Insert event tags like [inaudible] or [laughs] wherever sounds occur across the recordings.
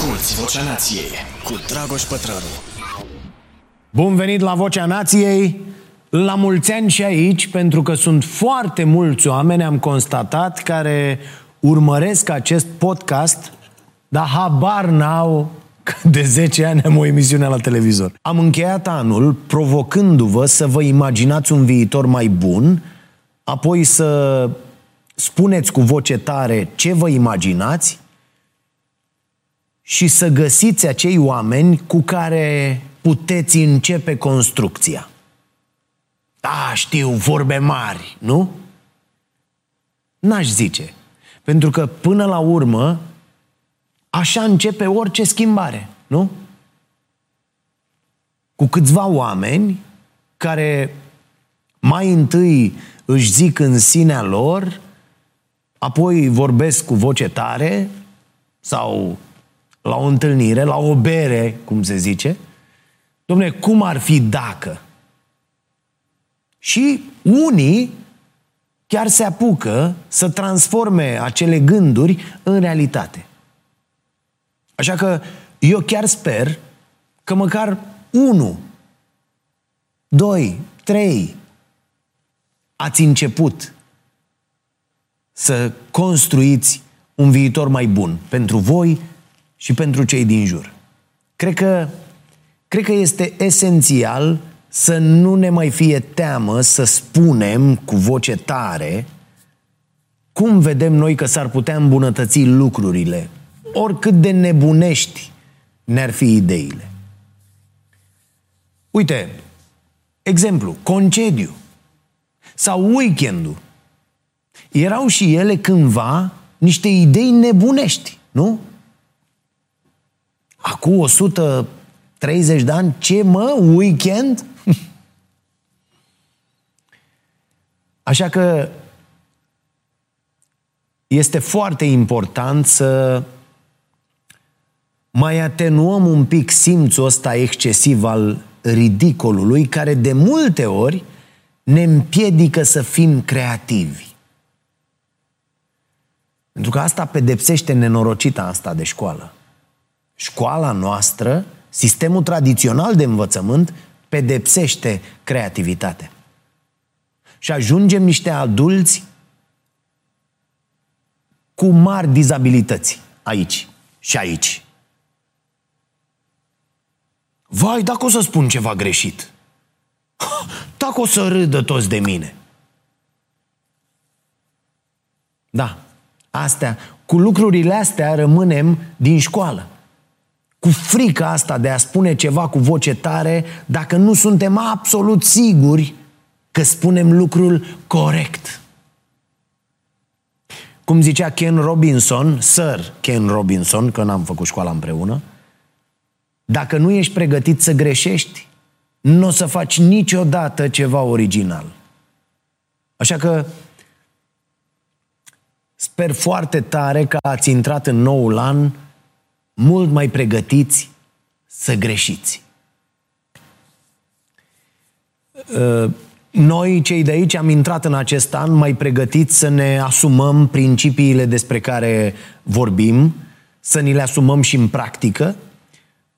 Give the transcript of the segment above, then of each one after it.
Asculți Vocea Nației cu Dragoș Pătrălu. Bun venit la Vocea Nației! La mulți ani și aici, pentru că sunt foarte mulți oameni, am constatat, care urmăresc acest podcast, dar habar n-au că de 10 ani am o emisiune la televizor. Am încheiat anul provocându-vă să vă imaginați un viitor mai bun, apoi să spuneți cu voce tare ce vă imaginați și să găsiți acei oameni cu care puteți începe construcția. Da, știu, vorbe mari, nu? N-aș zice. Pentru că, până la urmă, așa începe orice schimbare, nu? Cu câțiva oameni care mai întâi își zic în sinea lor, apoi vorbesc cu voce tare sau la o întâlnire, la o bere, cum se zice, domne, cum ar fi dacă? Și unii chiar se apucă să transforme acele gânduri în realitate. Așa că eu chiar sper că măcar unu, doi, trei ați început să construiți un viitor mai bun pentru voi și pentru cei din jur. Cred că, cred că este esențial să nu ne mai fie teamă să spunem cu voce tare cum vedem noi că s-ar putea îmbunătăți lucrurile, oricât de nebunești ne-ar fi ideile. Uite, exemplu, concediu sau weekendul. Erau și ele cândva niște idei nebunești, nu? Acum 130 de ani, ce mă, weekend? [laughs] Așa că este foarte important să mai atenuăm un pic simțul ăsta excesiv al ridicolului, care de multe ori ne împiedică să fim creativi. Pentru că asta pedepsește nenorocita asta de școală. Școala noastră, sistemul tradițional de învățământ, pedepsește creativitatea. Și ajungem niște adulți cu mari dizabilități aici și aici. Vai, dacă o să spun ceva greșit. [laughs] Dacă o să râdă toți de mine. Da, astea, cu lucrurile astea rămânem din școală. Cu frica asta de a spune ceva cu voce tare dacă nu suntem absolut siguri că spunem lucrul corect. Cum zicea Ken Robinson, Sir Ken Robinson, că n-am făcut școala împreună, dacă nu ești pregătit să greșești, nu o să faci niciodată ceva original. Așa că sper foarte tare că ați intrat în noul an mult mai pregătiți să greșiți. Uh, noi, cei de aici, am intrat în acest an mai pregătiți să ne asumăm principiile despre care vorbim, să ni le asumăm și în practică,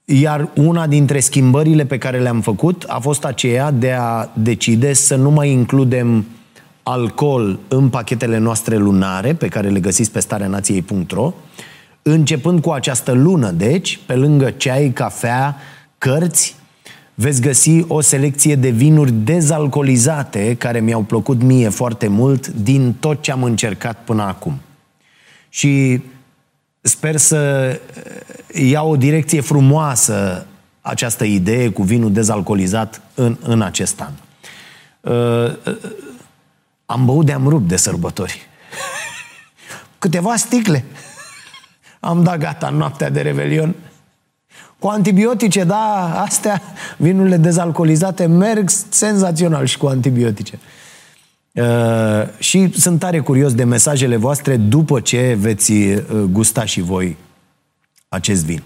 iar una dintre schimbările pe care le-am făcut a fost aceea de a decide să nu mai includem alcool în pachetele noastre lunare, pe care le găsiți pe stareanației.ro, începând cu această lună, deci, pe lângă ceai, cafea, cărți, veți găsi o selecție de vinuri dezalcoolizate care mi-au plăcut mie foarte mult din tot ce am încercat până acum. Și sper să ia o direcție frumoasă această idee cu vinul dezalcoolizat în, în acest an. Uh, uh, am băut de-am rupt de sărbători. [laughs] Câteva sticle. Am dat gata în noaptea de Revelion. Cu antibiotice, da, astea, vinurile dezalcoolizate merg senzațional și cu antibiotice. Uh, și sunt tare curios de mesajele voastre după ce veți uh, gusta și voi acest vin.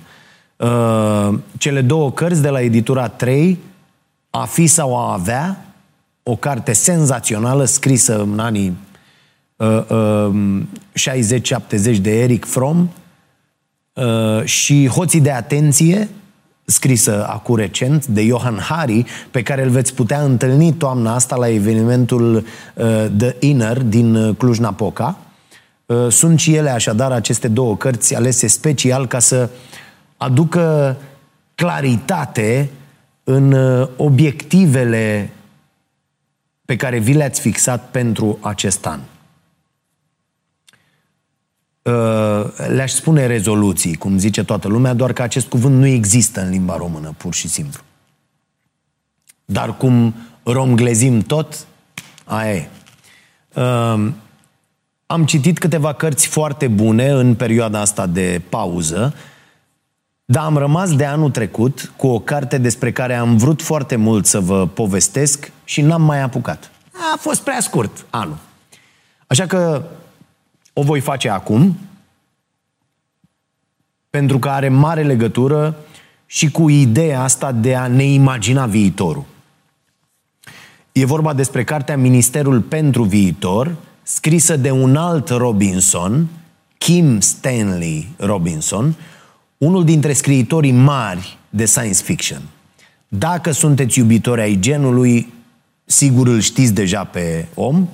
Uh, cele două cărți de la editura 3, A fi sau a avea, o carte senzațională scrisă în anii uh, uh, 60-70 de Eric Fromm, Uh, și Hoții de atenție, scrisă acum recent de Johan Hari, pe care îl veți putea întâlni toamna asta la evenimentul uh, The Inner din Cluj-Napoca. Sunt și ele așadar aceste două cărți alese special ca să aducă claritate în obiectivele pe care vi le-ați fixat pentru acest an. Uh, le-aș spune rezoluții, cum zice toată lumea, doar că acest cuvânt nu există în limba română, pur și simplu. Dar cum romglezim tot, aia e. Uh, am citit câteva cărți foarte bune în perioada asta de pauză, dar am rămas de anul trecut cu o carte despre care am vrut foarte mult să vă povestesc și n-am mai apucat. A fost prea scurt anul. Așa că o voi face acum, pentru că are mare legătură și cu ideea asta de a ne imagina viitorul. E vorba despre cartea Ministerul pentru Viitor, scrisă de un alt Robinson, Kim Stanley Robinson, unul dintre scriitorii mari de science fiction. Dacă sunteți iubitori ai genului, sigur îl știți deja pe om.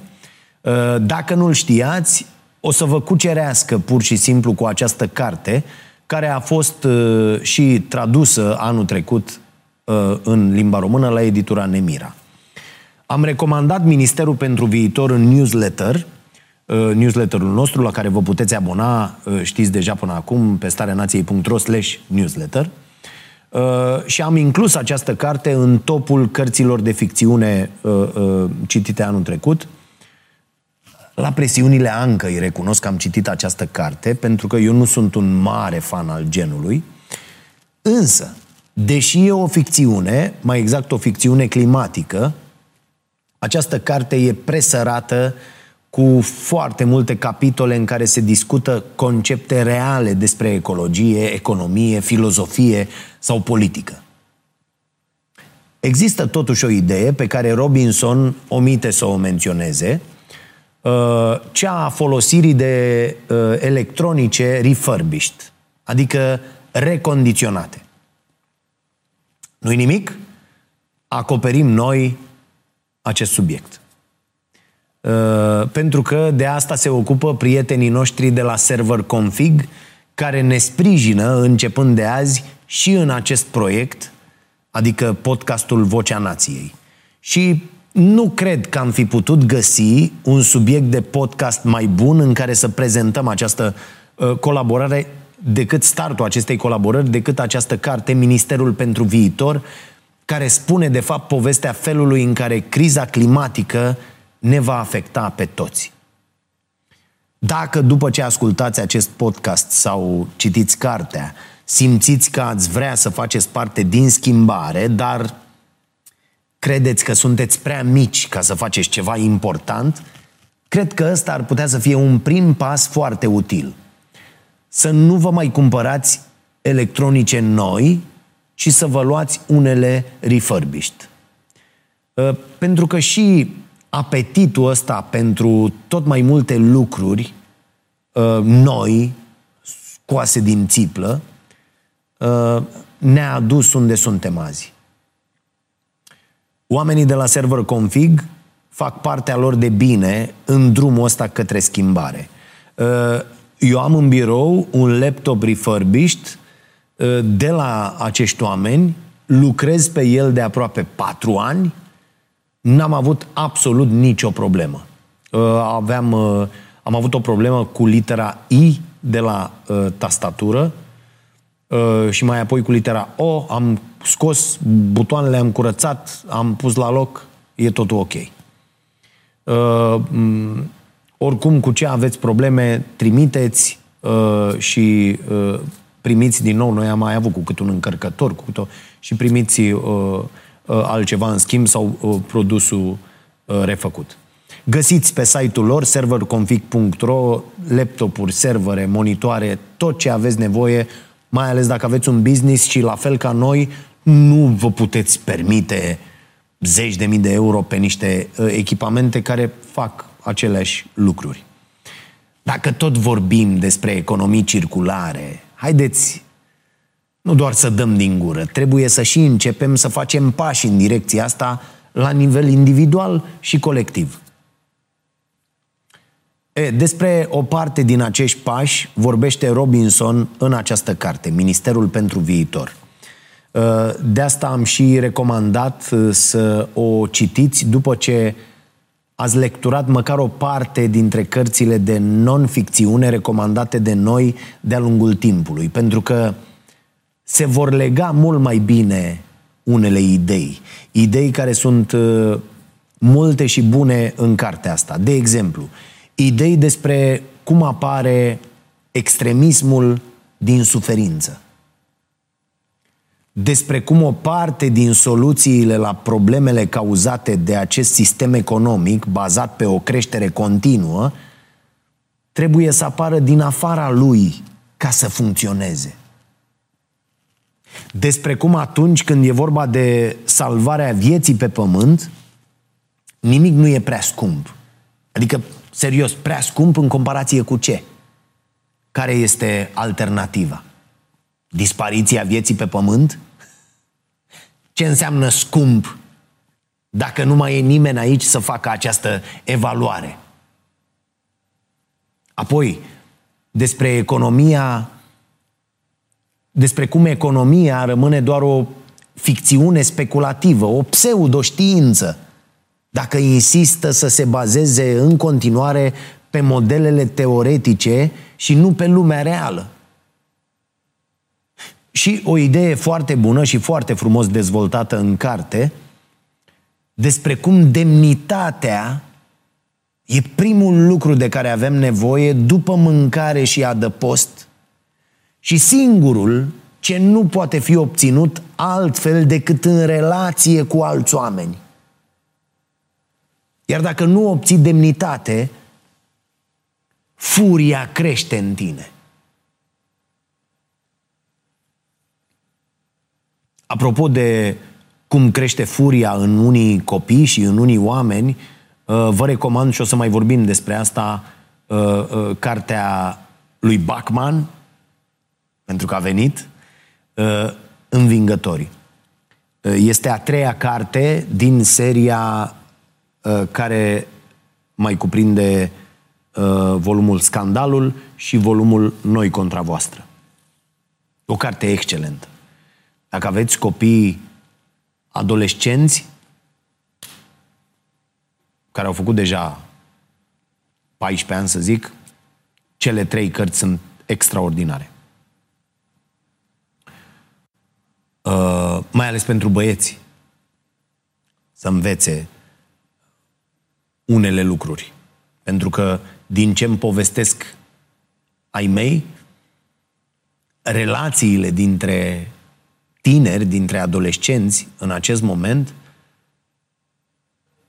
Dacă nu-l știați, o să vă cucerească pur și simplu cu această carte, care a fost uh, și tradusă anul trecut uh, în limba română la editura Nemira. Am recomandat Ministerul pentru Viitor în newsletter, uh, newsletterul nostru la care vă puteți abona, știți deja până acum, pe stareanației.ro slash newsletter. Și am inclus această carte în topul cărților de ficțiune citite anul trecut, la presiunile Ancă îi recunosc că am citit această carte, pentru că eu nu sunt un mare fan al genului. Însă, deși e o ficțiune, mai exact o ficțiune climatică, această carte e presărată cu foarte multe capitole în care se discută concepte reale despre ecologie, economie, filozofie sau politică. Există totuși o idee pe care Robinson omite să o menționeze, Uh, cea a folosirii de uh, electronice refurbished, adică recondiționate. Nu-i nimic? Acoperim noi acest subiect. Uh, pentru că de asta se ocupă prietenii noștri de la Server Config, care ne sprijină începând de azi și în acest proiect, adică podcastul Vocea Nației. Și nu cred că am fi putut găsi un subiect de podcast mai bun în care să prezentăm această uh, colaborare decât startul acestei colaborări, decât această carte, Ministerul pentru Viitor, care spune de fapt povestea felului în care criza climatică ne va afecta pe toți. Dacă după ce ascultați acest podcast sau citiți cartea, simțiți că ați vrea să faceți parte din schimbare, dar credeți că sunteți prea mici ca să faceți ceva important, cred că ăsta ar putea să fie un prim pas foarte util. Să nu vă mai cumpărați electronice noi, ci să vă luați unele refurbished. Uh, pentru că și apetitul ăsta pentru tot mai multe lucruri uh, noi, scoase din țiplă, uh, ne-a adus unde suntem azi. Oamenii de la server config fac partea lor de bine în drumul ăsta către schimbare. Uh, eu am în birou un laptop refurbished uh, de la acești oameni, lucrez pe el de aproape patru ani, n-am avut absolut nicio problemă. Uh, aveam, am avut o problemă cu litera I de la tastatură și mai apoi cu litera O, am scos butoanele, am curățat, am pus la loc, e totul ok. Uh, oricum, cu ce aveți probleme, trimiteți uh, și uh, primiți din nou, noi am mai avut cu cât un încărcător, cu cât o, și primiți uh, uh, altceva în schimb sau uh, produsul uh, refăcut. Găsiți pe site-ul lor serverconfig.ro laptopuri, servere, monitoare, tot ce aveți nevoie, mai ales dacă aveți un business și la fel ca noi nu vă puteți permite zeci de mii de euro pe niște uh, echipamente care fac aceleași lucruri. Dacă tot vorbim despre economii circulare, haideți nu doar să dăm din gură, trebuie să și începem să facem pași în direcția asta la nivel individual și colectiv. E, despre o parte din acești pași vorbește Robinson în această carte, Ministerul pentru Viitor. De asta am și recomandat să o citiți după ce ați lecturat măcar o parte dintre cărțile de non-ficțiune recomandate de noi de-a lungul timpului, pentru că se vor lega mult mai bine unele idei. Idei care sunt uh, multe și bune în cartea asta. De exemplu, idei despre cum apare extremismul din suferință. Despre cum o parte din soluțiile la problemele cauzate de acest sistem economic, bazat pe o creștere continuă, trebuie să apară din afara lui ca să funcționeze. Despre cum atunci când e vorba de salvarea vieții pe pământ, nimic nu e prea scump. Adică, serios, prea scump în comparație cu ce? Care este alternativa? Dispariția vieții pe pământ? Ce înseamnă scump dacă nu mai e nimeni aici să facă această evaluare? Apoi, despre economia despre cum economia rămâne doar o ficțiune speculativă, o pseudoștiință, dacă insistă să se bazeze în continuare pe modelele teoretice și nu pe lumea reală. Și o idee foarte bună și foarte frumos dezvoltată în carte despre cum demnitatea e primul lucru de care avem nevoie după mâncare și adăpost și singurul ce nu poate fi obținut altfel decât în relație cu alți oameni. Iar dacă nu obții demnitate, furia crește în tine. Apropo de cum crește furia în unii copii și în unii oameni, uh, vă recomand și o să mai vorbim despre asta, uh, uh, cartea lui Bachman, pentru că a venit, Învingătorii. Este a treia carte din seria care mai cuprinde volumul Scandalul și volumul Noi contra voastră. O carte excelentă. Dacă aveți copii adolescenți care au făcut deja 14 ani, să zic, cele trei cărți sunt extraordinare. Uh, mai ales pentru băieți, să învețe unele lucruri. Pentru că din ce îmi povestesc ai mei, relațiile dintre tineri, dintre adolescenți în acest moment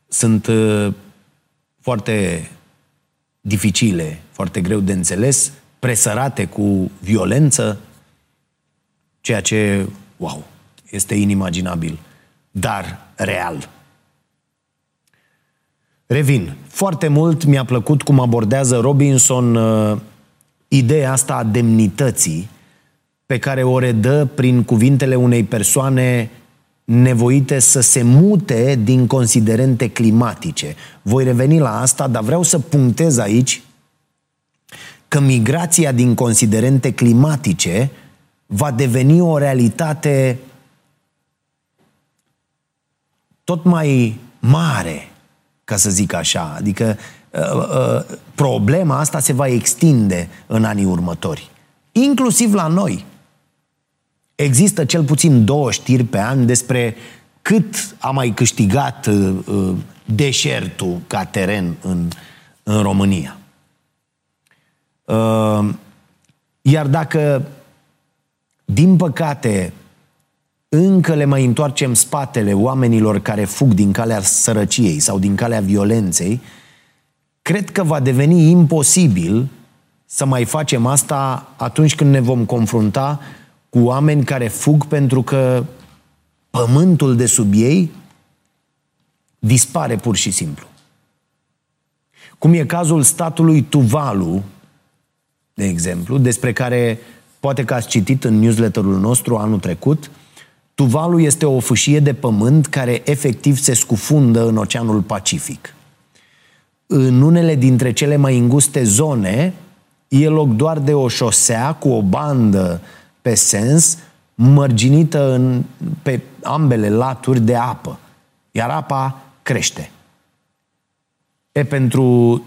sunt uh, foarte dificile, foarte greu de înțeles, presărate cu violență, ceea ce, wow, este inimaginabil, dar real. Revin. Foarte mult mi-a plăcut cum abordează Robinson uh, ideea asta a demnității pe care o redă prin cuvintele unei persoane nevoite să se mute din considerente climatice. Voi reveni la asta, dar vreau să punctez aici că migrația din considerente climatice va deveni o realitate tot mai mare, ca să zic așa. Adică uh, uh, problema asta se va extinde în anii următori. Inclusiv la noi. Există cel puțin două știri pe an despre cât a mai câștigat uh, uh, deșertul ca teren în, în România. Uh, iar dacă, din păcate, încă le mai întoarcem spatele oamenilor care fug din calea sărăciei sau din calea violenței, cred că va deveni imposibil să mai facem asta atunci când ne vom confrunta cu oameni care fug pentru că pământul de sub ei dispare pur și simplu. Cum e cazul statului Tuvalu, de exemplu, despre care poate că ați citit în newsletterul nostru anul trecut, Tuvalu este o fâșie de pământ care efectiv se scufundă în Oceanul Pacific. În unele dintre cele mai înguste zone e loc doar de o șosea cu o bandă pe sens mărginită în, pe ambele laturi de apă. Iar apa crește. E pentru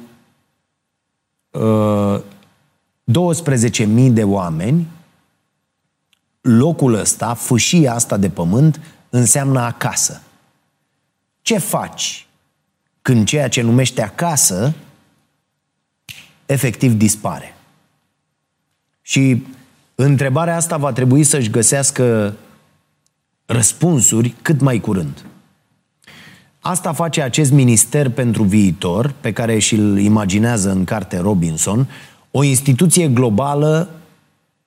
uh, 12.000 de oameni, locul ăsta, fâșia asta de pământ, înseamnă acasă. Ce faci când ceea ce numește acasă efectiv dispare? Și întrebarea asta va trebui să-și găsească răspunsuri cât mai curând. Asta face acest minister pentru viitor, pe care și-l imaginează în carte Robinson, o instituție globală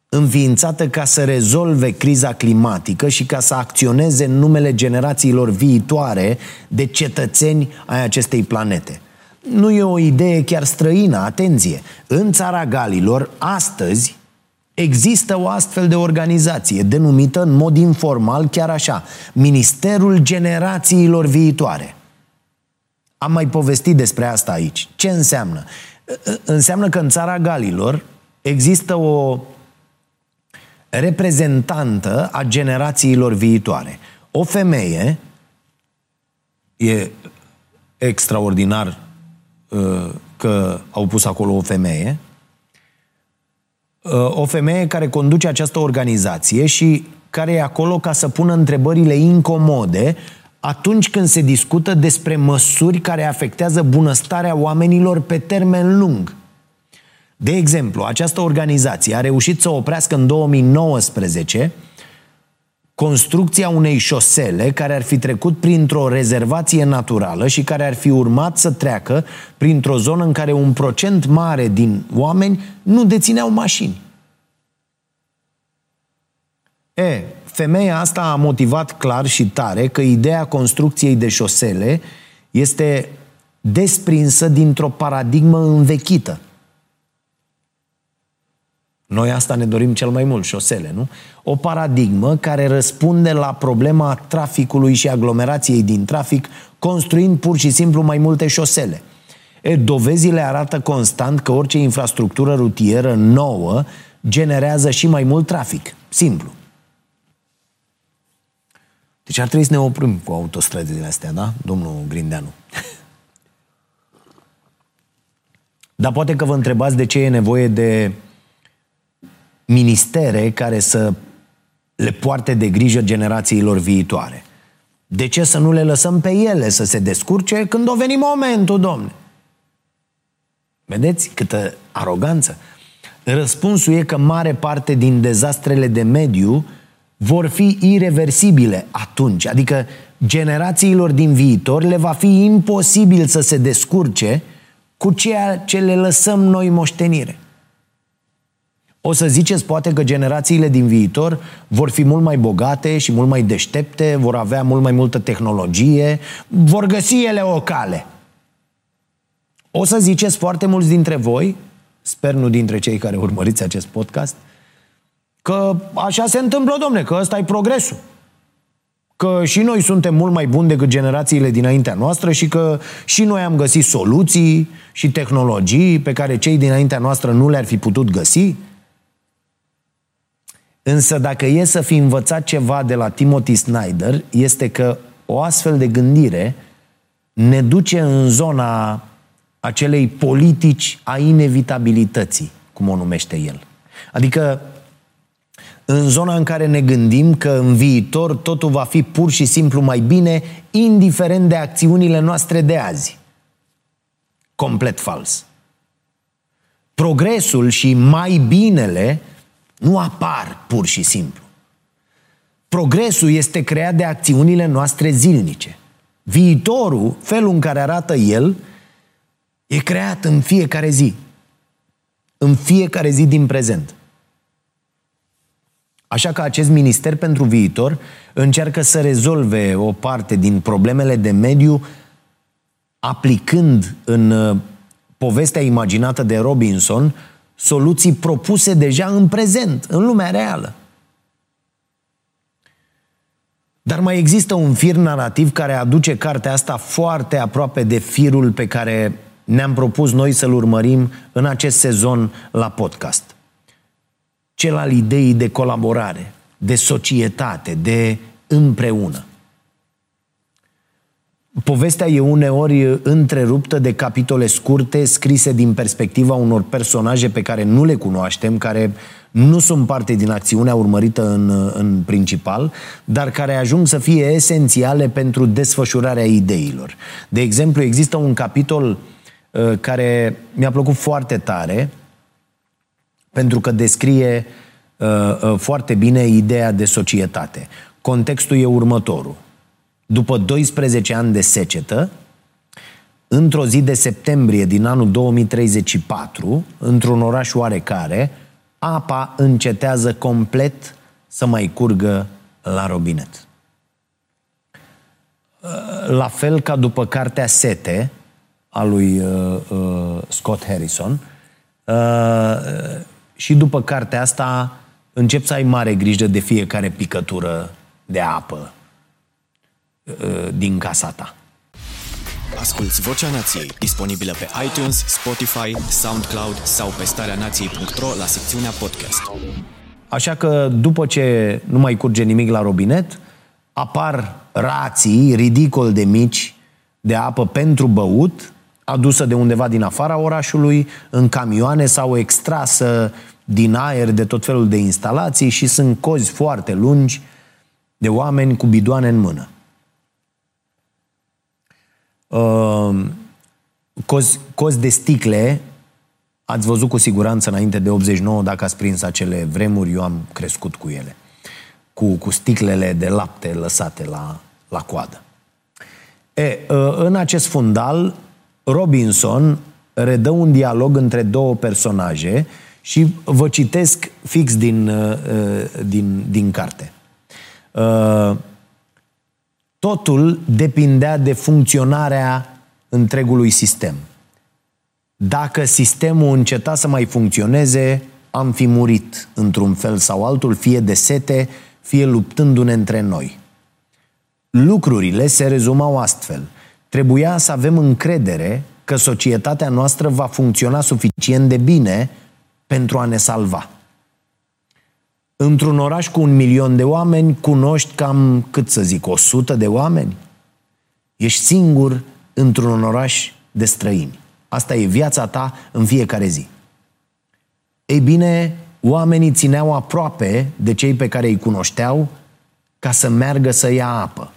înființată ca să rezolve criza climatică și ca să acționeze în numele generațiilor viitoare de cetățeni ai acestei planete. Nu e o idee chiar străină, atenție. În țara Galilor, astăzi, există o astfel de organizație denumită în mod informal chiar așa, Ministerul Generațiilor Viitoare. Am mai povestit despre asta aici. Ce înseamnă? Înseamnă că în țara Galilor există o reprezentantă a generațiilor viitoare. O femeie e extraordinar uh, că au pus acolo o femeie uh, o femeie care conduce această organizație și care e acolo ca să pună întrebările incomode atunci când se discută despre măsuri care afectează bunăstarea oamenilor pe termen lung. De exemplu, această organizație a reușit să oprească în 2019 construcția unei șosele care ar fi trecut printr-o rezervație naturală și care ar fi urmat să treacă printr-o zonă în care un procent mare din oameni nu dețineau mașini. E, femeia asta a motivat clar și tare că ideea construcției de șosele este desprinsă dintr-o paradigmă învechită. Noi asta ne dorim cel mai mult, șosele, nu? O paradigmă care răspunde la problema traficului și aglomerației din trafic, construind pur și simplu mai multe șosele. E, dovezile arată constant că orice infrastructură rutieră nouă generează și mai mult trafic. Simplu. Deci ar trebui să ne oprim cu autostrăzile astea, da? Domnul Grindeanu. [laughs] Dar poate că vă întrebați de ce e nevoie de ministere care să le poarte de grijă generațiilor viitoare. De ce să nu le lăsăm pe ele să se descurce când o veni momentul, domne? Vedeți câtă aroganță? Răspunsul e că mare parte din dezastrele de mediu vor fi irreversibile atunci. Adică generațiilor din viitor le va fi imposibil să se descurce cu ceea ce le lăsăm noi moștenire. O să ziceți poate că generațiile din viitor vor fi mult mai bogate și mult mai deștepte, vor avea mult mai multă tehnologie, vor găsi ele o cale. O să ziceți foarte mulți dintre voi, sper nu dintre cei care urmăriți acest podcast, că așa se întâmplă, domne, că ăsta e progresul. Că și noi suntem mult mai buni decât generațiile dinaintea noastră și că și noi am găsit soluții și tehnologii pe care cei dinaintea noastră nu le-ar fi putut găsi. Însă dacă e să fi învățat ceva de la Timothy Snyder, este că o astfel de gândire ne duce în zona acelei politici a inevitabilității, cum o numește el. Adică în zona în care ne gândim că în viitor totul va fi pur și simplu mai bine, indiferent de acțiunile noastre de azi. Complet fals. Progresul și mai binele nu apar pur și simplu. Progresul este creat de acțiunile noastre zilnice. Viitorul, felul în care arată el, e creat în fiecare zi. În fiecare zi din prezent. Așa că acest minister pentru viitor încearcă să rezolve o parte din problemele de mediu aplicând în uh, povestea imaginată de Robinson soluții propuse deja în prezent, în lumea reală. Dar mai există un fir narrativ care aduce cartea asta foarte aproape de firul pe care ne-am propus noi să-l urmărim în acest sezon la podcast. Cel al ideii de colaborare, de societate, de împreună. Povestea e uneori întreruptă de capitole scurte scrise din perspectiva unor personaje pe care nu le cunoaștem, care nu sunt parte din acțiunea urmărită în, în principal, dar care ajung să fie esențiale pentru desfășurarea ideilor. De exemplu, există un capitol uh, care mi-a plăcut foarte tare, pentru că descrie uh, uh, foarte bine ideea de societate. Contextul e următorul după 12 ani de secetă, într-o zi de septembrie din anul 2034, într-un oraș oarecare, apa încetează complet să mai curgă la robinet. La fel ca după cartea Sete a lui uh, uh, Scott Harrison, uh, și după cartea asta încep să ai mare grijă de fiecare picătură de apă Uh, din casa ta. Asculți Vocea Nației, disponibilă pe iTunes, Spotify, SoundCloud sau pe starea nației.ro la secțiunea podcast. Așa că după ce nu mai curge nimic la robinet, apar rații ridicol de mici de apă pentru băut, adusă de undeva din afara orașului, în camioane sau extrasă din aer de tot felul de instalații și sunt cozi foarte lungi de oameni cu bidoane în mână. Uh, cozi, cozi de sticle, ați văzut cu siguranță înainte de 89, dacă ați prins acele vremuri, eu am crescut cu ele. Cu, cu sticlele de lapte lăsate la, la coadă. E, uh, în acest fundal, Robinson redă un dialog între două personaje și vă citesc fix din, uh, din, din carte. Uh, Totul depindea de funcționarea întregului sistem. Dacă sistemul înceta să mai funcționeze, am fi murit într-un fel sau altul, fie de sete, fie luptându-ne între noi. Lucrurile se rezumau astfel. Trebuia să avem încredere că societatea noastră va funcționa suficient de bine pentru a ne salva. Într-un oraș cu un milion de oameni, cunoști cam, cât să zic, o sută de oameni? Ești singur într-un oraș de străini. Asta e viața ta în fiecare zi. Ei bine, oamenii țineau aproape de cei pe care îi cunoșteau ca să meargă să ia apă.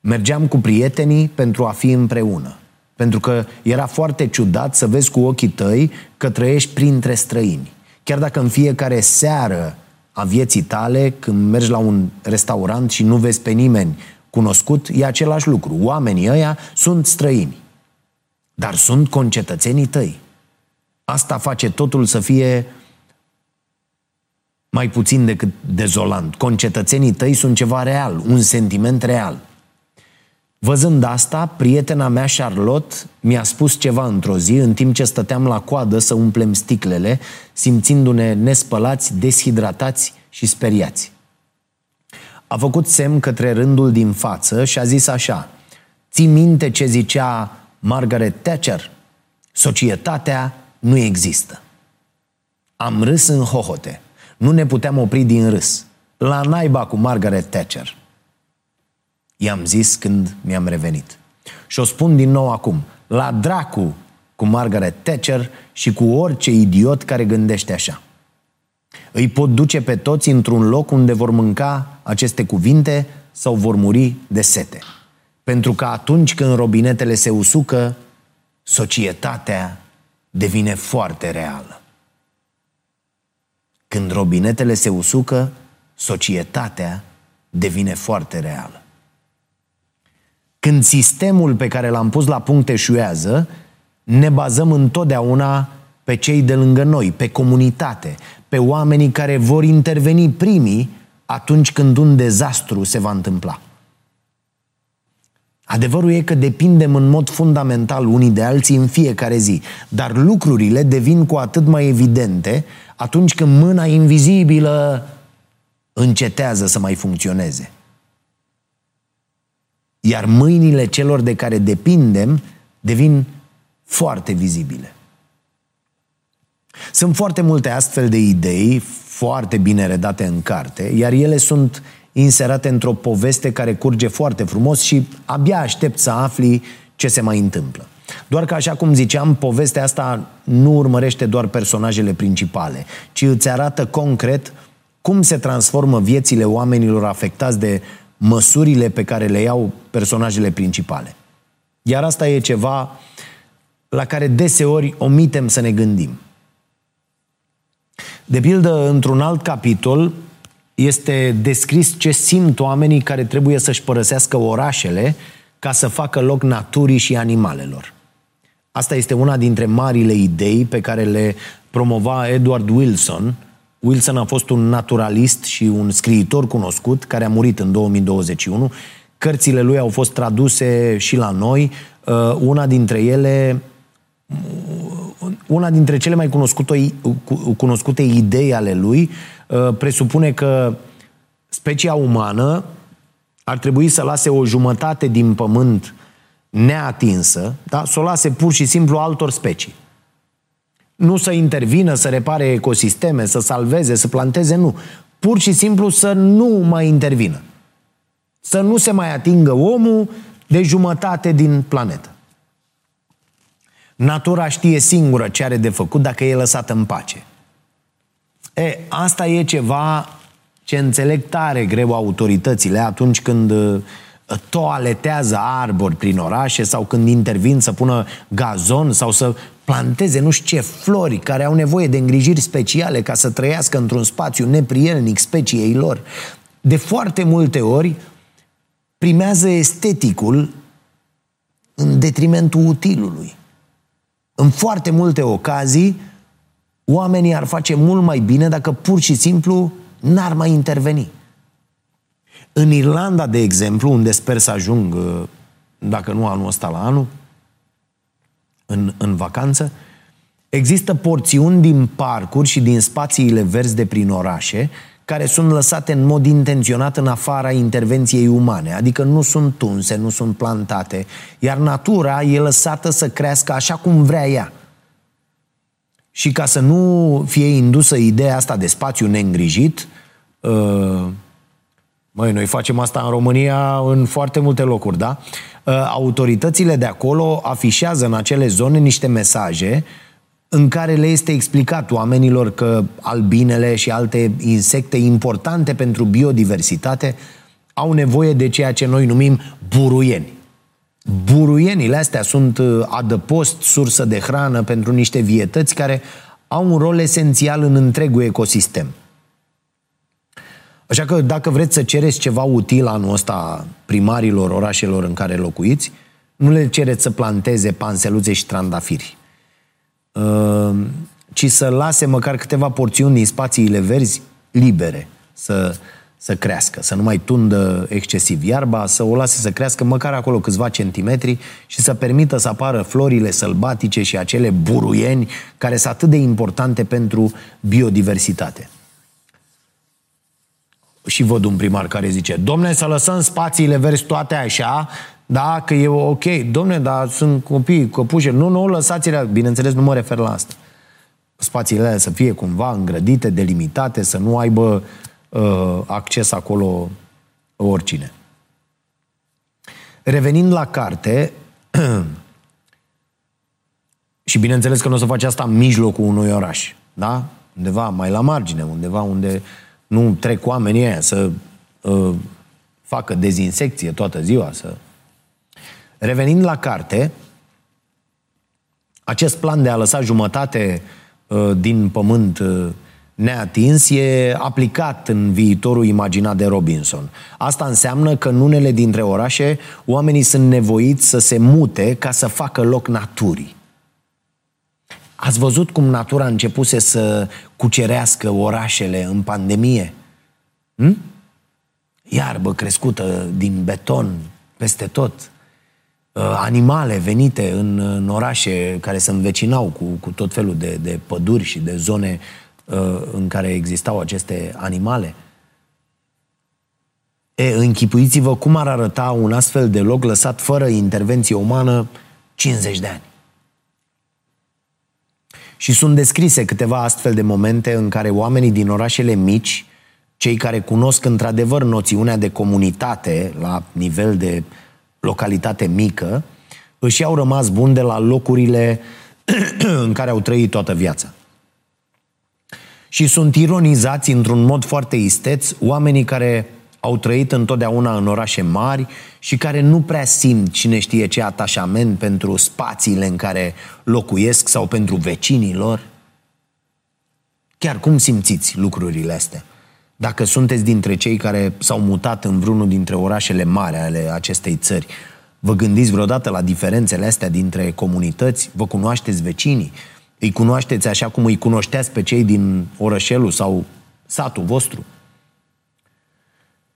Mergeam cu prietenii pentru a fi împreună. Pentru că era foarte ciudat să vezi cu ochii tăi că trăiești printre străini. Chiar dacă în fiecare seară a vieții tale, când mergi la un restaurant și nu vezi pe nimeni cunoscut, e același lucru. Oamenii ăia sunt străini, dar sunt concetățenii tăi. Asta face totul să fie mai puțin decât dezolant. Concetățenii tăi sunt ceva real, un sentiment real. Văzând asta, prietena mea, Charlotte, mi-a spus ceva într-o zi, în timp ce stăteam la coadă să umplem sticlele, simțindu-ne nespălați, deshidratați și speriați. A făcut semn către rândul din față și a zis așa, Ții minte ce zicea Margaret Thatcher? Societatea nu există. Am râs în hohote. Nu ne puteam opri din râs. La naiba cu Margaret Thatcher. I-am zis când mi-am revenit. Și o spun din nou acum. La dracu cu Margaret Thatcher și cu orice idiot care gândește așa. Îi pot duce pe toți într-un loc unde vor mânca aceste cuvinte sau vor muri de sete. Pentru că atunci când robinetele se usucă, societatea devine foarte reală. Când robinetele se usucă, societatea devine foarte reală. Când sistemul pe care l-am pus la punct eșuează, ne bazăm întotdeauna pe cei de lângă noi, pe comunitate, pe oamenii care vor interveni primii atunci când un dezastru se va întâmpla. Adevărul e că depindem în mod fundamental unii de alții în fiecare zi, dar lucrurile devin cu atât mai evidente atunci când mâna invizibilă încetează să mai funcționeze. Iar mâinile celor de care depindem devin foarte vizibile. Sunt foarte multe astfel de idei foarte bine redate în carte, iar ele sunt inserate într-o poveste care curge foarte frumos și abia aștept să afli ce se mai întâmplă. Doar că, așa cum ziceam, povestea asta nu urmărește doar personajele principale, ci îți arată concret cum se transformă viețile oamenilor afectați de măsurile pe care le iau personajele principale. Iar asta e ceva la care deseori omitem să ne gândim. De pildă, într-un alt capitol, este descris ce simt oamenii care trebuie să-și părăsească orașele ca să facă loc naturii și animalelor. Asta este una dintre marile idei pe care le promova Edward Wilson. Wilson a fost un naturalist și un scriitor cunoscut care a murit în 2021. Cărțile lui au fost traduse și la noi. Uh, una dintre ele una dintre cele mai cunoscute, cunoscute idei ale lui uh, presupune că specia umană ar trebui să lase o jumătate din pământ neatinsă, da? să o lase pur și simplu altor specii. Nu să intervină, să repare ecosisteme, să salveze, să planteze, nu. Pur și simplu să nu mai intervină. Să nu se mai atingă omul de jumătate din planetă. Natura știe singură ce are de făcut dacă e lăsată în pace. E, asta e ceva ce înțeleg tare greu autoritățile atunci când uh, toaletează arbori prin orașe sau când intervin să pună gazon sau să planteze nu știu ce flori care au nevoie de îngrijiri speciale ca să trăiască într-un spațiu neprielnic speciei lor. De foarte multe ori primează esteticul în detrimentul utilului. În foarte multe ocazii, oamenii ar face mult mai bine dacă pur și simplu n-ar mai interveni. În Irlanda, de exemplu, unde sper să ajung, uh, dacă nu anul ăsta la anul, în, în vacanță, există porțiuni din parcuri și din spațiile verzi de prin orașe care sunt lăsate în mod intenționat în afara intervenției umane, adică nu sunt tunse, nu sunt plantate, iar natura e lăsată să crească așa cum vrea ea. Și ca să nu fie indusă ideea asta de spațiu neîngrijit, uh, Măi, noi facem asta în România în foarte multe locuri, da? Uh, autoritățile de acolo afișează în acele zone niște mesaje în care le este explicat oamenilor că albinele și alte insecte importante pentru biodiversitate au nevoie de ceea ce noi numim buruieni. Buruienile astea sunt uh, adăpost, sursă de hrană pentru niște vietăți care au un rol esențial în întregul ecosistem. Așa că dacă vreți să cereți ceva util anul ăsta primarilor orașelor în care locuiți, nu le cereți să planteze panseluțe și trandafiri, uh, ci să lase măcar câteva porțiuni din spațiile verzi libere să, să crească, să nu mai tundă excesiv iarba, să o lase să crească măcar acolo câțiva centimetri și să permită să apară florile sălbatice și acele buruieni care sunt atât de importante pentru biodiversitate și văd un primar care zice, domne, să lăsăm spațiile verzi toate așa, da, că e ok. Domne, dar sunt copii, căpușe. Nu, nu, lăsați-le. Bineînțeles, nu mă refer la asta. Spațiile alea să fie cumva îngrădite, delimitate, să nu aibă uh, acces acolo oricine. Revenind la carte, [clears throat] și bineînțeles că nu o să faci asta în mijlocul unui oraș, da? Undeva mai la margine, undeva unde nu trec oamenii aia să uh, facă dezinsecție toată ziua. Să... Revenind la carte, acest plan de a lăsa jumătate uh, din pământ uh, neatins e aplicat în viitorul imaginat de Robinson. Asta înseamnă că în unele dintre orașe oamenii sunt nevoiți să se mute ca să facă loc naturii. Ați văzut cum natura începuse să cucerească orașele în pandemie? Hm? Iarbă crescută din beton peste tot. animale venite în, în orașe care se învecinau cu, cu tot felul de, de păduri și de zone uh, în care existau aceste animale. E, închipuiți-vă cum ar arăta un astfel de loc lăsat fără intervenție umană 50 de ani. Și sunt descrise câteva astfel de momente în care oamenii din orașele mici, cei care cunosc într-adevăr noțiunea de comunitate la nivel de localitate mică, își au rămas buni de la locurile [clears throat] în care au trăit toată viața. Și sunt ironizați într-un mod foarte isteț oamenii care au trăit întotdeauna în orașe mari și care nu prea simt cine știe ce atașament pentru spațiile în care locuiesc sau pentru vecinii lor. Chiar cum simțiți lucrurile astea? Dacă sunteți dintre cei care s-au mutat în vreunul dintre orașele mari ale acestei țări, vă gândiți vreodată la diferențele astea dintre comunități? Vă cunoașteți vecinii? Îi cunoașteți așa cum îi cunoșteați pe cei din orășelul sau satul vostru?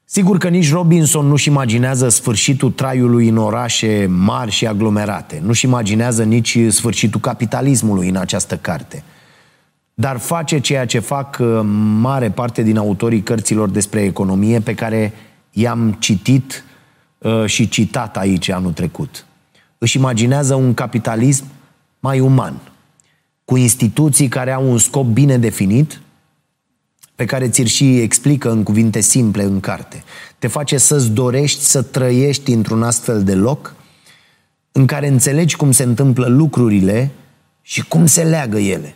Sigur că nici Robinson nu-și imaginează sfârșitul traiului în orașe mari și aglomerate. Nu-și imaginează nici sfârșitul capitalismului în această carte. Dar face ceea ce fac uh, mare parte din autorii cărților despre economie pe care i-am citit uh, și citat aici anul trecut. Își imaginează un capitalism mai uman, cu instituții care au un scop bine definit, pe care ți-l și explică în cuvinte simple în carte. Te face să-ți dorești să trăiești într-un astfel de loc în care înțelegi cum se întâmplă lucrurile și cum se leagă ele.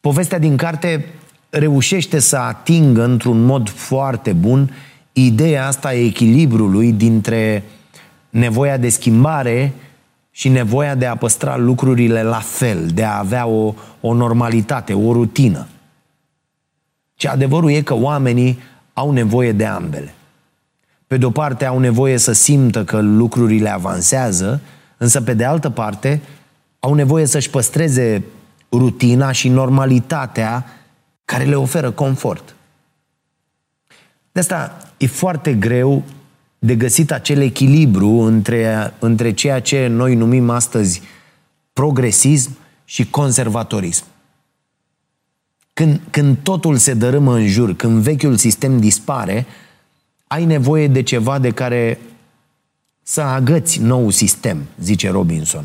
Povestea din carte reușește să atingă într-un mod foarte bun ideea asta a echilibrului dintre nevoia de schimbare și nevoia de a păstra lucrurile la fel, de a avea o, o normalitate, o rutină. Ce adevărul e că oamenii au nevoie de ambele. Pe de o parte au nevoie să simtă că lucrurile avansează, însă pe de altă parte au nevoie să-și păstreze rutina și normalitatea care le oferă confort. De asta e foarte greu de găsit acel echilibru între, între ceea ce noi numim astăzi progresism și conservatorism. Când, când totul se dărâmă în jur, când vechiul sistem dispare, ai nevoie de ceva de care să agăți nou sistem, zice Robinson.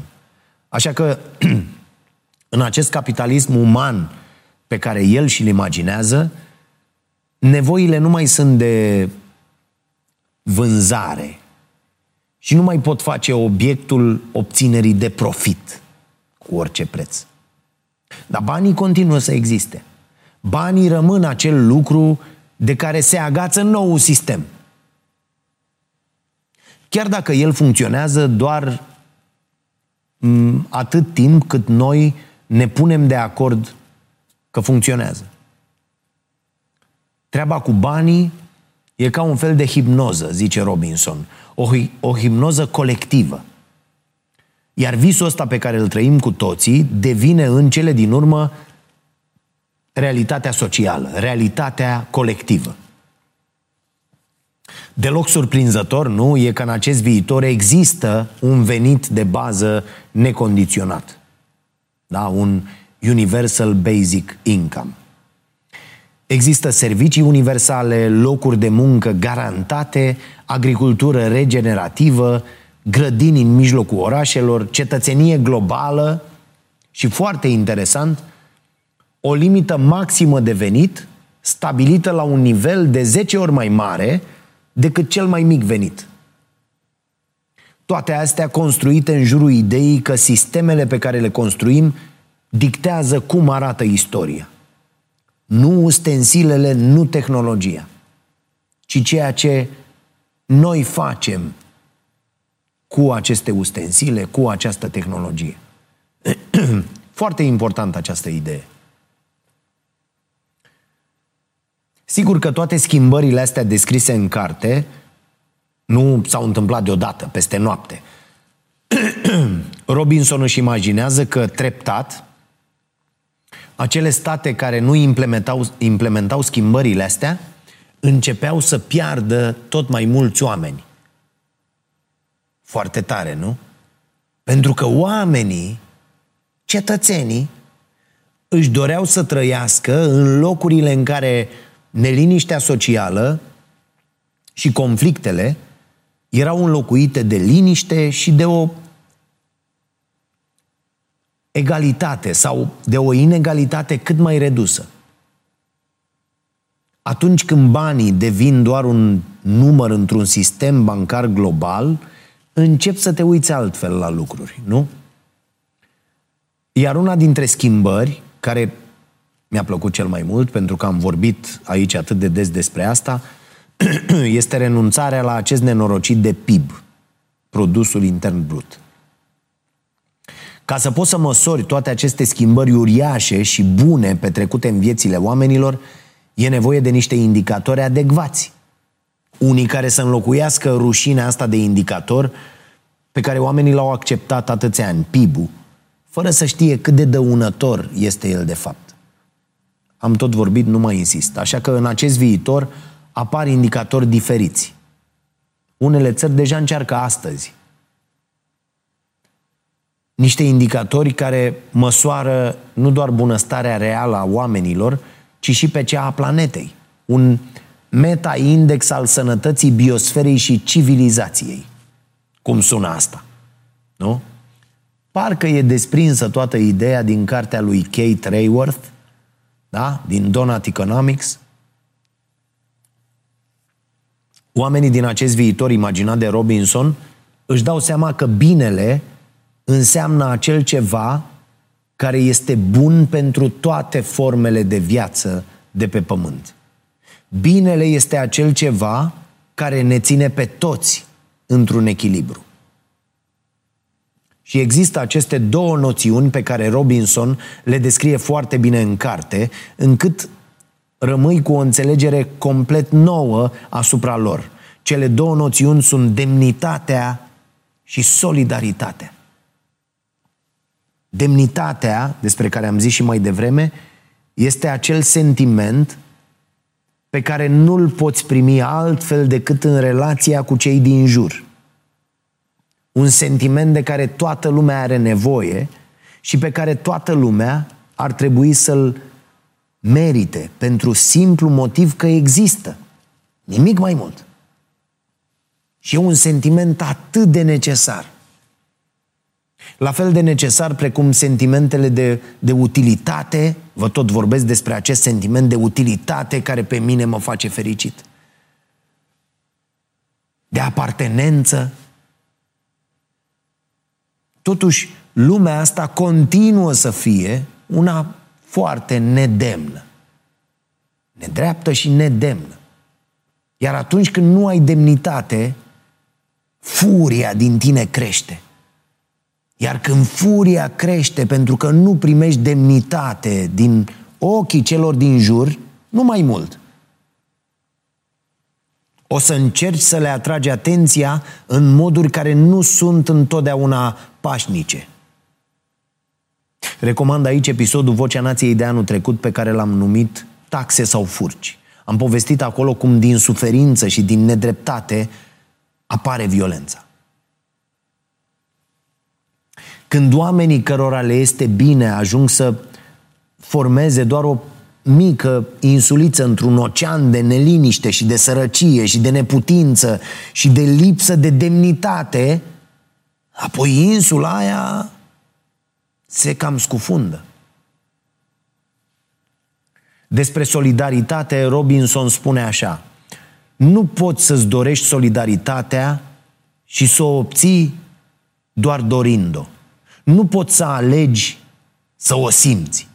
Așa că, [clears throat] în acest capitalism uman pe care el și-l imaginează, nevoile nu mai sunt de vânzare și nu mai pot face obiectul obținerii de profit cu orice preț. Dar banii continuă să existe banii rămân acel lucru de care se agață nou sistem. Chiar dacă el funcționează doar atât timp cât noi ne punem de acord că funcționează. Treaba cu banii e ca un fel de hipnoză, zice Robinson. O, o hipnoză colectivă. Iar visul ăsta pe care îl trăim cu toții devine în cele din urmă realitatea socială, realitatea colectivă. Deloc surprinzător, nu, e că în acest viitor există un venit de bază necondiționat. Da? Un Universal Basic Income. Există servicii universale, locuri de muncă garantate, agricultură regenerativă, grădini în mijlocul orașelor, cetățenie globală și, foarte interesant, o limită maximă de venit stabilită la un nivel de 10 ori mai mare decât cel mai mic venit. Toate astea construite în jurul ideii că sistemele pe care le construim dictează cum arată istoria. Nu ustensilele, nu tehnologia, ci ceea ce noi facem cu aceste ustensile, cu această tehnologie. [clears throat] Foarte importantă această idee. Sigur că toate schimbările astea descrise în carte nu s-au întâmplat deodată, peste noapte. [clears throat] Robinson își imaginează că treptat acele state care nu implementau, implementau schimbările astea începeau să piardă tot mai mulți oameni. Foarte tare, nu? Pentru că oamenii, cetățenii, își doreau să trăiască în locurile în care neliniștea socială și conflictele erau înlocuite de liniște și de o egalitate sau de o inegalitate cât mai redusă. Atunci când banii devin doar un număr într-un sistem bancar global, încep să te uiți altfel la lucruri, nu? Iar una dintre schimbări, care mi-a plăcut cel mai mult, pentru că am vorbit aici atât de des despre asta, [clears throat] este renunțarea la acest nenorocit de PIB, produsul intern brut. Ca să poți să măsori toate aceste schimbări uriașe și bune petrecute în viețile oamenilor, e nevoie de niște indicatori adecvați. Unii care să înlocuiască rușinea asta de indicator pe care oamenii l-au acceptat atâția ani, PIB-ul, fără să știe cât de dăunător este el de fapt. Am tot vorbit, nu mai insist. Așa că în acest viitor apar indicatori diferiți. Unele țări deja încearcă astăzi niște indicatori care măsoară nu doar bunăstarea reală a oamenilor, ci și pe cea a planetei. Un meta-index al sănătății biosferei și civilizației. Cum sună asta? Nu? Parcă e desprinsă toată ideea din cartea lui Kate Rayworth, da? din Donut Economics. Oamenii din acest viitor imaginat de Robinson își dau seama că binele înseamnă acel ceva care este bun pentru toate formele de viață de pe pământ. Binele este acel ceva care ne ține pe toți într-un echilibru. Și există aceste două noțiuni pe care Robinson le descrie foarte bine în carte, încât rămâi cu o înțelegere complet nouă asupra lor. Cele două noțiuni sunt demnitatea și solidaritatea. Demnitatea, despre care am zis și mai devreme, este acel sentiment pe care nu-l poți primi altfel decât în relația cu cei din jur. Un sentiment de care toată lumea are nevoie și pe care toată lumea ar trebui să-l merite pentru simplu motiv că există. Nimic mai mult. Și e un sentiment atât de necesar. La fel de necesar precum sentimentele de, de utilitate, vă tot vorbesc despre acest sentiment de utilitate care pe mine mă face fericit. De apartenență. Totuși, lumea asta continuă să fie una foarte nedemnă. Nedreaptă și nedemnă. Iar atunci când nu ai demnitate, furia din tine crește. Iar când furia crește pentru că nu primești demnitate din ochii celor din jur, nu mai mult. O să încerci să le atragi atenția în moduri care nu sunt întotdeauna pașnice. Recomand aici episodul Vocea Nației de anul trecut pe care l-am numit Taxe sau furci. Am povestit acolo cum din suferință și din nedreptate apare violența. Când oamenii cărora le este bine ajung să formeze doar o mică insuliță într-un ocean de neliniște și de sărăcie și de neputință și de lipsă de demnitate, apoi insula aia se cam scufundă. Despre solidaritate, Robinson spune așa, nu poți să-ți dorești solidaritatea și să o obții doar dorind-o. Nu poți să alegi să o simți.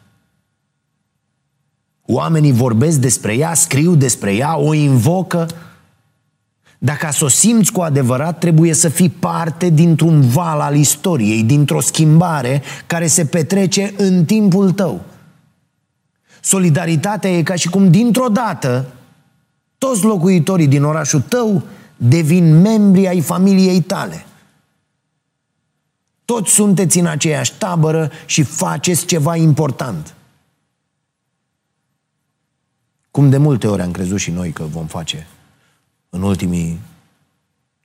Oamenii vorbesc despre ea, scriu despre ea, o invocă. Dacă să o simți cu adevărat, trebuie să fii parte dintr-un val al istoriei, dintr-o schimbare care se petrece în timpul tău. Solidaritatea e ca și cum dintr-o dată toți locuitorii din orașul tău devin membri ai familiei tale. Toți sunteți în aceeași tabără și faceți ceva important. Cum de multe ori am crezut și noi că vom face în ultimii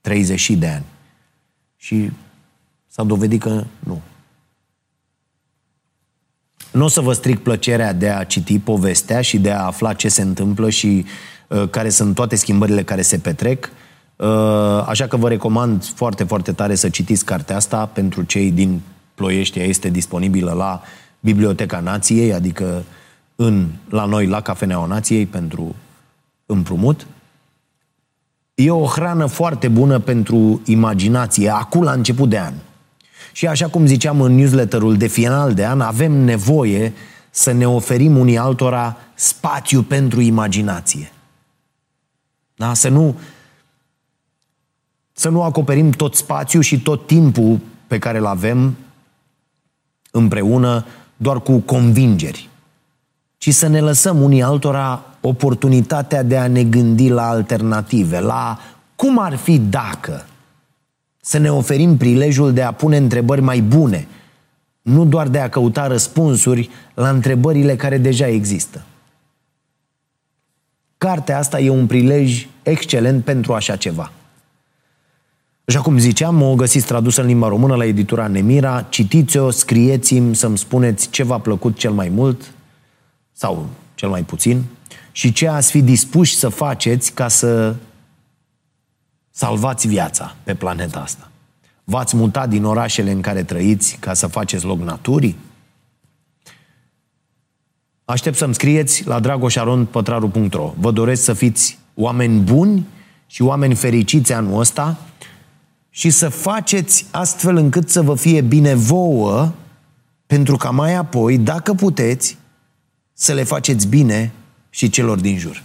30 de ani. Și s-a dovedit că nu. Nu o să vă stric plăcerea de a citi povestea și de a afla ce se întâmplă și uh, care sunt toate schimbările care se petrec. Uh, așa că vă recomand foarte, foarte tare să citiți cartea asta pentru cei din Ploiești. Ea este disponibilă la Biblioteca Nației, adică în, la noi, la Cafeneaua Nației, pentru împrumut. E o hrană foarte bună pentru imaginație, acum la început de an. Și așa cum ziceam în newsletterul de final de an, avem nevoie să ne oferim unii altora spațiu pentru imaginație. Da? Să nu să nu acoperim tot spațiu și tot timpul pe care îl avem împreună doar cu convingeri, ci să ne lăsăm unii altora oportunitatea de a ne gândi la alternative, la cum ar fi dacă să ne oferim prilejul de a pune întrebări mai bune, nu doar de a căuta răspunsuri la întrebările care deja există. Cartea asta e un prilej excelent pentru așa ceva. Așa cum ziceam, o găsiți tradusă în limba română la editura Nemira. Citiți-o, scrieți-mi să-mi spuneți ce v-a plăcut cel mai mult sau cel mai puțin și ce ați fi dispuși să faceți ca să salvați viața pe planeta asta. V-ați mutat din orașele în care trăiți ca să faceți loc naturii? Aștept să-mi scrieți la dragoșarondpătraru.ro Vă doresc să fiți oameni buni și oameni fericiți anul ăsta și să faceți astfel încât să vă fie bine vouă pentru ca mai apoi, dacă puteți, să le faceți bine și celor din jur.